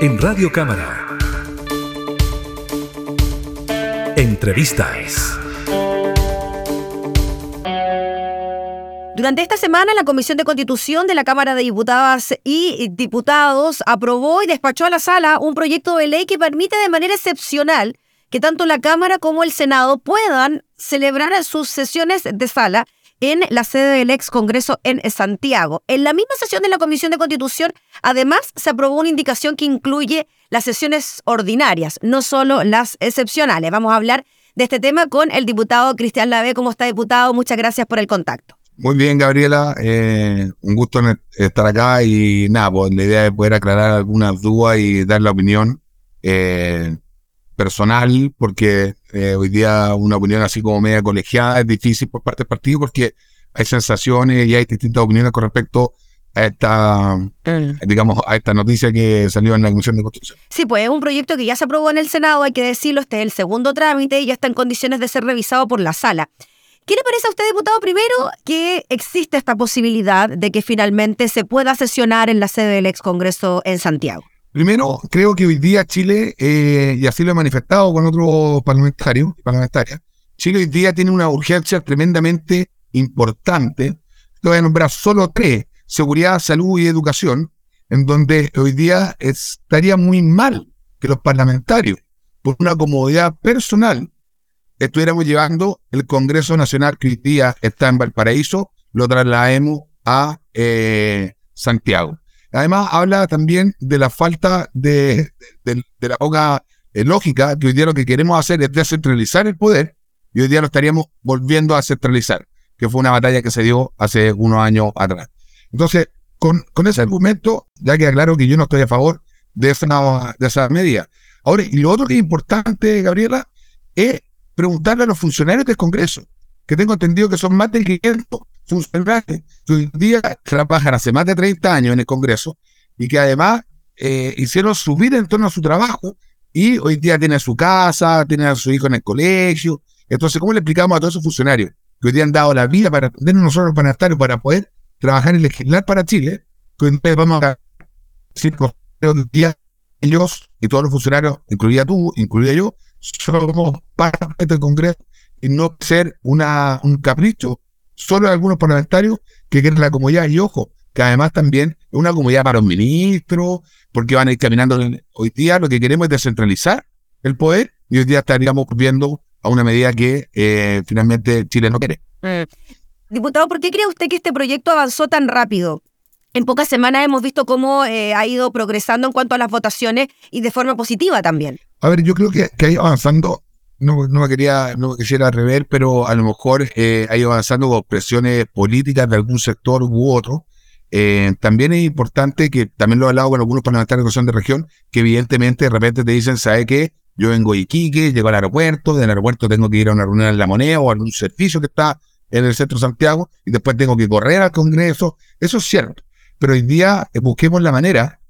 en Radio Cámara. Entrevistas. Durante esta semana, la Comisión de Constitución de la Cámara de Diputadas y Diputados aprobó y despachó a la sala un proyecto de ley que permite de manera excepcional que tanto la Cámara como el Senado puedan celebrar sus sesiones de sala en la sede del ex Congreso en Santiago. En la misma sesión de la Comisión de Constitución, además, se aprobó una indicación que incluye las sesiones ordinarias, no solo las excepcionales. Vamos a hablar de este tema con el diputado Cristian Lave. ¿Cómo está, diputado? Muchas gracias por el contacto. Muy bien, Gabriela. Eh, un gusto estar acá y nada, pues la idea es poder aclarar algunas dudas y dar la opinión. Eh, personal, porque eh, hoy día una opinión así como media colegiada es difícil por parte del partido porque hay sensaciones y hay distintas opiniones con respecto a esta, mm. digamos, a esta noticia que salió en la Comisión de Constitución. Sí, pues es un proyecto que ya se aprobó en el Senado, hay que decirlo, este es el segundo trámite y ya está en condiciones de ser revisado por la sala. ¿Qué le parece a usted, diputado, primero que existe esta posibilidad de que finalmente se pueda sesionar en la sede del ex Congreso en Santiago? Primero, creo que hoy día Chile, eh, y así lo he manifestado con otros parlamentarios y parlamentarias, Chile hoy día tiene una urgencia tremendamente importante. Te voy a nombrar solo tres, seguridad, salud y educación, en donde hoy día estaría muy mal que los parlamentarios, por una comodidad personal, estuviéramos llevando el Congreso Nacional que hoy día está en Valparaíso, lo traslademos a eh, Santiago. Además, habla también de la falta de, la poca eh, lógica, que hoy día lo que queremos hacer es descentralizar el poder y hoy día lo estaríamos volviendo a centralizar, que fue una batalla que se dio hace unos años atrás. Entonces, con, ese argumento, ya queda claro que yo no estoy a favor de esa, de esa medida. Ahora, y lo otro que es importante, Gabriela, es preguntarle a los funcionarios del Congreso, que tengo entendido que son más de 500 funcionarios que hoy día trabajan hace más de 30 años en el Congreso y que además eh, hicieron su vida en torno a su trabajo y hoy día tienen su casa, tienen a su hijo en el colegio. Entonces, ¿cómo le explicamos a todos esos funcionarios que hoy día han dado la vida para tener nosotros los parlamentarios para poder trabajar y legislar para Chile? Que hoy vamos a decir día ellos y todos los funcionarios, incluida tú, incluida yo, somos parte del Congreso y no ser una, un capricho solo algunos parlamentarios que quieren la comodidad. Y ojo, que además también es una comodidad para los ministros, porque van a ir caminando. Hoy día lo que queremos es descentralizar el poder y hoy día estaríamos viendo a una medida que eh, finalmente Chile no quiere. Mm. Diputado, ¿por qué cree usted que este proyecto avanzó tan rápido? En pocas semanas hemos visto cómo eh, ha ido progresando en cuanto a las votaciones y de forma positiva también. A ver, yo creo que, que ha ido avanzando no, no me quería, no quisiera rever, pero a lo mejor eh, ha ido avanzando con presiones políticas de algún sector u otro. Eh, también es importante que, también lo he hablado con algunos parlamentarios de de región, que evidentemente de repente te dicen, ¿sabe qué? Yo vengo de Iquique, llego al aeropuerto, del aeropuerto tengo que ir a una reunión en La Moneda o a algún servicio que está en el centro de Santiago y después tengo que correr al Congreso. Eso es cierto. Pero hoy día eh, busquemos la manera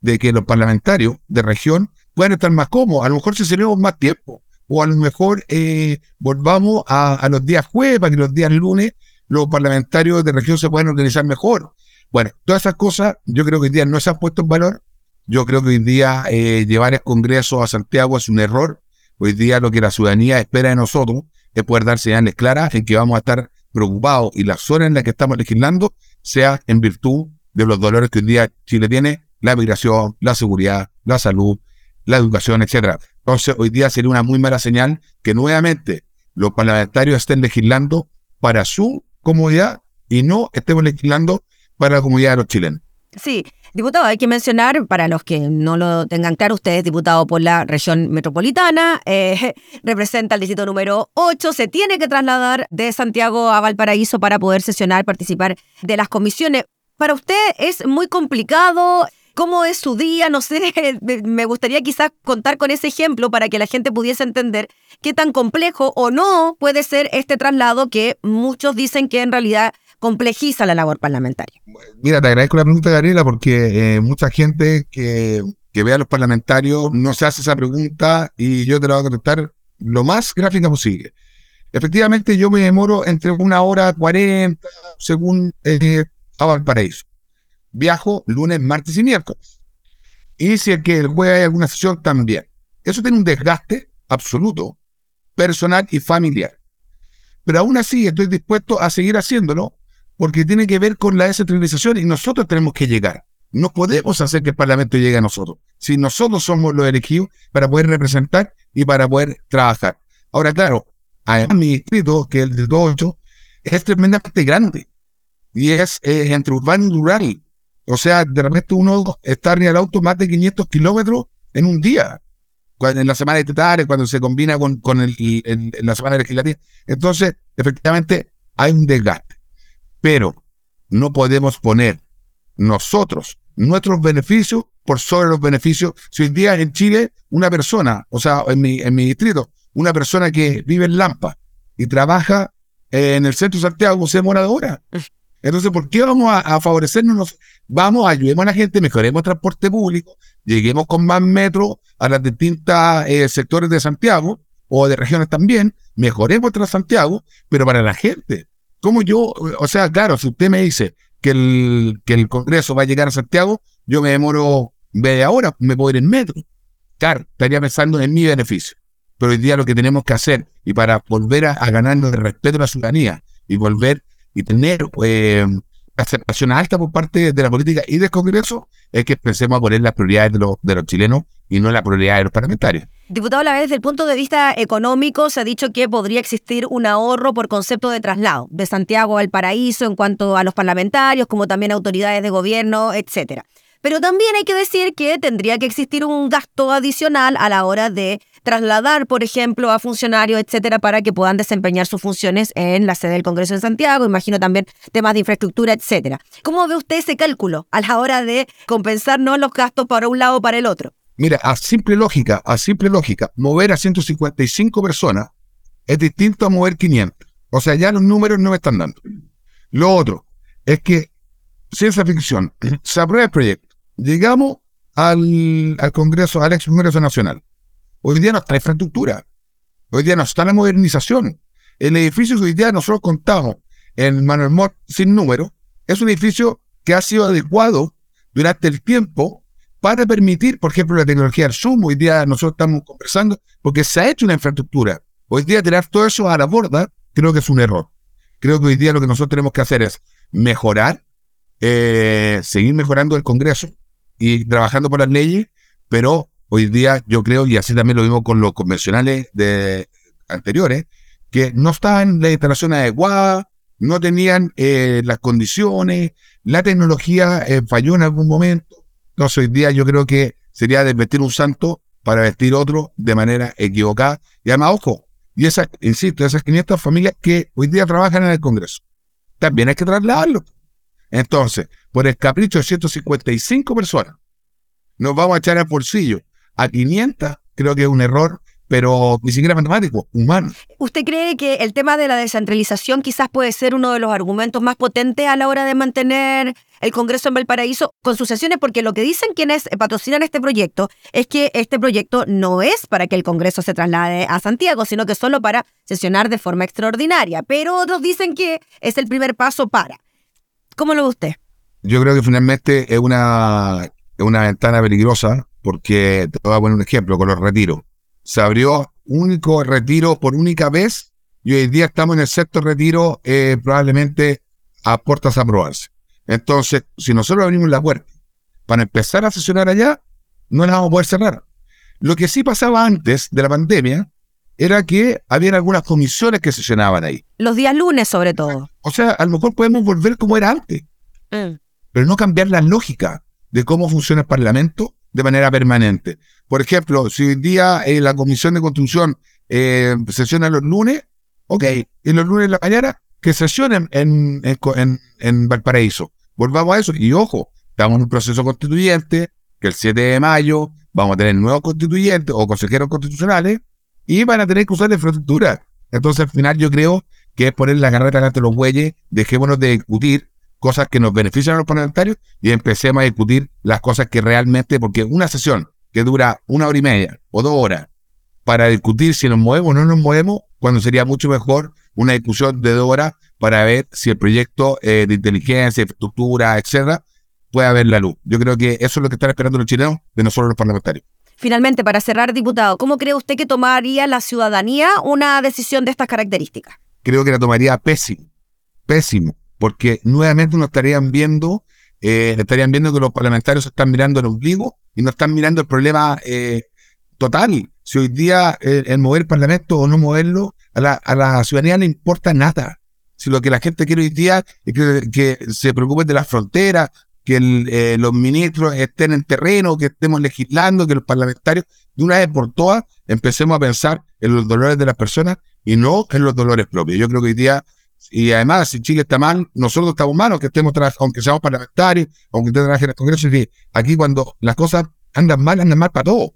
de que los parlamentarios de región puedan estar más cómodos. A lo mejor si tenemos más tiempo o a lo mejor eh, volvamos a, los días jueves para que los días lunes los parlamentarios de región se puedan organizar mejor. Bueno, todas esas cosas yo creo que hoy día no se han puesto en valor. Yo creo que hoy día eh, llevar el Congreso a Santiago es un error. Hoy día lo que la ciudadanía espera de nosotros es poder dar señales claras en que vamos a estar preocupados y las horas en las que estamos legislando sea en virtud de los dolores que hoy día Chile tiene, la migración, la seguridad, la salud, la educación, etcétera. Entonces, hoy día sería una muy mala señal que nuevamente los parlamentarios estén legislando para su comodidad y no estemos legislando para la comunidad de los chilenos. Sí, diputado, hay que mencionar, para los que no lo tengan claro, usted es diputado por la región metropolitana, eh, representa el distrito número 8, se tiene que trasladar de Santiago a Valparaíso para poder sesionar, participar de las comisiones. Para usted es muy complicado cómo es su día, no sé, me gustaría quizás contar con ese ejemplo para que la gente pudiese entender qué tan complejo o no puede ser este traslado que muchos dicen que en realidad complejiza la labor parlamentaria. Mira, te agradezco la pregunta, Gabriela, porque eh, mucha gente que, ve a los parlamentarios no se hace esa pregunta y yo te la voy a contestar lo más gráfica posible. Efectivamente, yo me demoro entre una hora cuarenta según eh, a Valparaíso viajo lunes, martes y miércoles. Y si es que el jueves hay alguna sesión, también. Eso tiene un desgaste absoluto, personal y familiar. Pero aún así estoy dispuesto a seguir haciéndolo porque tiene que ver con la descentralización y nosotros tenemos que llegar. No podemos hacer que el Parlamento llegue a nosotros. Si nosotros somos los elegidos para poder representar y para poder trabajar. Ahora, claro, además mi distrito, que es el de 28, es tremendamente grande. Y es entre urbano y rural. O sea, de repente uno está en el auto más de 500 kilómetros en un día. en la semana estatal, cuando se combina con, con el, en, la semana legislativa. Entonces, efectivamente, hay un desgaste. Pero no podemos poner nosotros nuestros beneficios por sobre los beneficios. Si hoy día en Chile una persona, o sea, en mi, en mi distrito, una persona que vive en Lampa y trabaja en el centro de Santiago se demora hora. Entonces, ¿por qué vamos a, favorecernos? Vamos, ayudemos a la gente, mejoremos el transporte público, lleguemos con más metros a los distintos eh, sectores de Santiago o de regiones también, mejoremos tras Santiago, pero para la gente. Como yo, o sea, claro, si usted me dice que el, que el Congreso va a llegar a Santiago, yo me demoro media hora, me puedo ir en metro. Claro, estaría pensando en mi beneficio. Pero hoy día lo que tenemos que hacer, y para volver a, ganarnos el respeto de la ciudadanía, y volver y tener eh, aceptación alta por parte de la política y del Congreso, es que empecemos a poner las prioridades de los, de los chilenos y no las prioridades de los parlamentarios. Diputado, a la vez, desde el punto de vista económico, se ha dicho que podría existir un ahorro por concepto de traslado de Santiago al Paraíso en cuanto a los parlamentarios, como también autoridades de gobierno, etcétera. Pero también hay que decir que tendría que existir un gasto adicional a la hora de trasladar, por ejemplo, a funcionarios, etcétera, para que puedan desempeñar sus funciones en la sede del Congreso en Santiago. Imagino también temas de infraestructura, etcétera. ¿Cómo ve usted ese cálculo a la hora de compensarnos los gastos para un lado o para el otro? Mira, a simple lógica, a simple lógica, mover a 155 personas es distinto a mover 500. O sea, ya los números no me están dando. Lo otro es que ciencia ficción, se aprueba el proyecto, llegamos al, Congreso, al ex Congreso Nacional. Hoy día no está infraestructura. Hoy día no está la modernización. El edificio que hoy día nosotros contamos en Manuel Mort sin número es un edificio que ha sido adecuado durante el tiempo para permitir, por ejemplo, la tecnología del Zoom. Hoy día nosotros estamos conversando porque se ha hecho una infraestructura. Hoy día tirar todo eso a la borda creo que es un error. Creo que hoy día lo que nosotros tenemos que hacer es mejorar, eh, seguir mejorando el Congreso y trabajando por las leyes, pero hoy día yo creo, y así también lo vimos con los convencionales de anteriores, que no estaban en la instalación adecuada, no tenían eh, las condiciones, la tecnología eh, falló en algún momento. Entonces hoy día yo creo que sería desvestir un santo para vestir otro de manera equivocada. Y además, ojo, y esas, insisto, esas 500 familias que hoy día trabajan en el Congreso, también hay que trasladarlo. Entonces, por el capricho de 155 personas, nos vamos a echar al bolsillo a 500 creo que es un error, pero ni siquiera matemático, humano. ¿Usted cree que el tema de la descentralización quizás puede ser uno de los argumentos más potentes a la hora de mantener el Congreso en Valparaíso con sus sesiones? Porque lo que dicen quienes patrocinan este proyecto es que este proyecto no es para que el Congreso se traslade a Santiago, sino que solo para sesionar de forma extraordinaria. Pero otros dicen que es el primer paso para. ¿Cómo lo ve usted? Yo creo que finalmente es una, es una ventana peligrosa porque te voy a poner un ejemplo con los retiros. Se abrió único retiro por única vez y hoy día estamos en el sexto retiro eh, probablemente a puertas a aprobarse. Entonces, si nosotros abrimos la puerta para empezar a sesionar allá, no la vamos a poder cerrar. Lo que sí pasaba antes de la pandemia era que había algunas comisiones que sesionaban ahí. Los días lunes, sobre todo. O sea, a lo mejor podemos volver como era antes, mm. Pero no cambiar la lógica de cómo funciona el Parlamento de manera permanente. Por ejemplo, si hoy día eh, la Comisión de Construcción eh, sesiona los lunes, ok, y los lunes de la mañana, que sesionen en, en, en, Valparaíso. Volvamos a eso. Y ojo, estamos en un proceso constituyente, que el 7 de mayo vamos a tener nuevos constituyentes o consejeros constitucionales y van a tener que usar la infraestructura. Entonces, al final, yo creo que es poner la carrera delante de los bueyes, dejémonos de discutir cosas que nos benefician a los parlamentarios y empecemos a discutir las cosas que realmente, porque una sesión que dura una hora y media o dos horas para discutir si nos movemos o no nos movemos, cuando sería mucho mejor una discusión de dos horas para ver si el proyecto eh, de inteligencia, infraestructura, etcétera, pueda ver la luz. Yo creo que eso es lo que están esperando los chilenos de nosotros los parlamentarios. Finalmente, para cerrar, diputado, ¿cómo cree usted que tomaría la ciudadanía una decisión de estas características? Creo que la tomaría pésimo, pésimo, porque nuevamente nos estarían viendo, eh, estarían viendo que los parlamentarios están mirando el ombligo y no están mirando el problema eh, total. Si hoy día eh, el mover el parlamento o no moverlo, a la, a la ciudadanía le importa nada. Si lo que la gente quiere hoy día es que, que se preocupen de las fronteras, que eh, los ministros estén en terreno, que estemos legislando, que los parlamentarios, de una vez por todas, empecemos a pensar en los dolores de las personas y no en los dolores propios. Yo creo que hoy día, y además, si Chile está mal, nosotros estamos mal, que estemos aunque seamos parlamentarios, aunque estemos en el Congreso, y aquí cuando las cosas andan mal, andan mal para todos.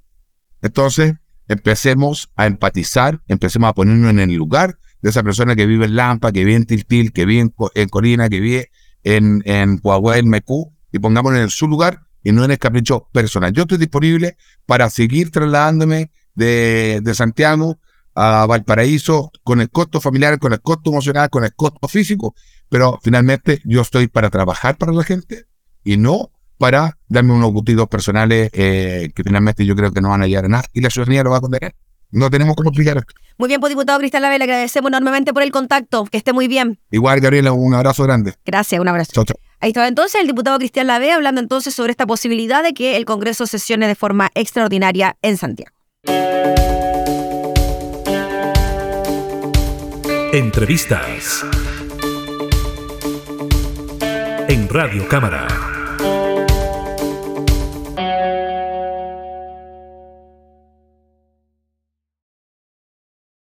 Entonces, empecemos a empatizar, empecemos a ponernos en el lugar de esa persona que vive en Lampa, que vive en Tiltil, que vive en, Colina, que vive en, en en Mecú, y pongámonos en su lugar y no en el capricho personal. Yo estoy disponible para seguir trasladándome de, de Santiago a Valparaíso con el costo familiar, con el costo emocional, con el costo físico, pero finalmente yo estoy para trabajar para la gente y no para darme unos gustitos personales eh, que finalmente yo creo que no van a llegar a nada y la ciudadanía lo va a condenar. No tenemos cómo explicar Muy bien, pues diputado Cristal Lave, le agradecemos enormemente por el contacto. Que esté muy bien. Igual, Gabriela, un abrazo grande. Gracias, un abrazo. Chau, chau. Ahí estaba entonces el diputado Cristian Lave hablando entonces sobre esta posibilidad de que el Congreso sesione de forma extraordinaria en Santiago. Entrevistas en Radio Cámara.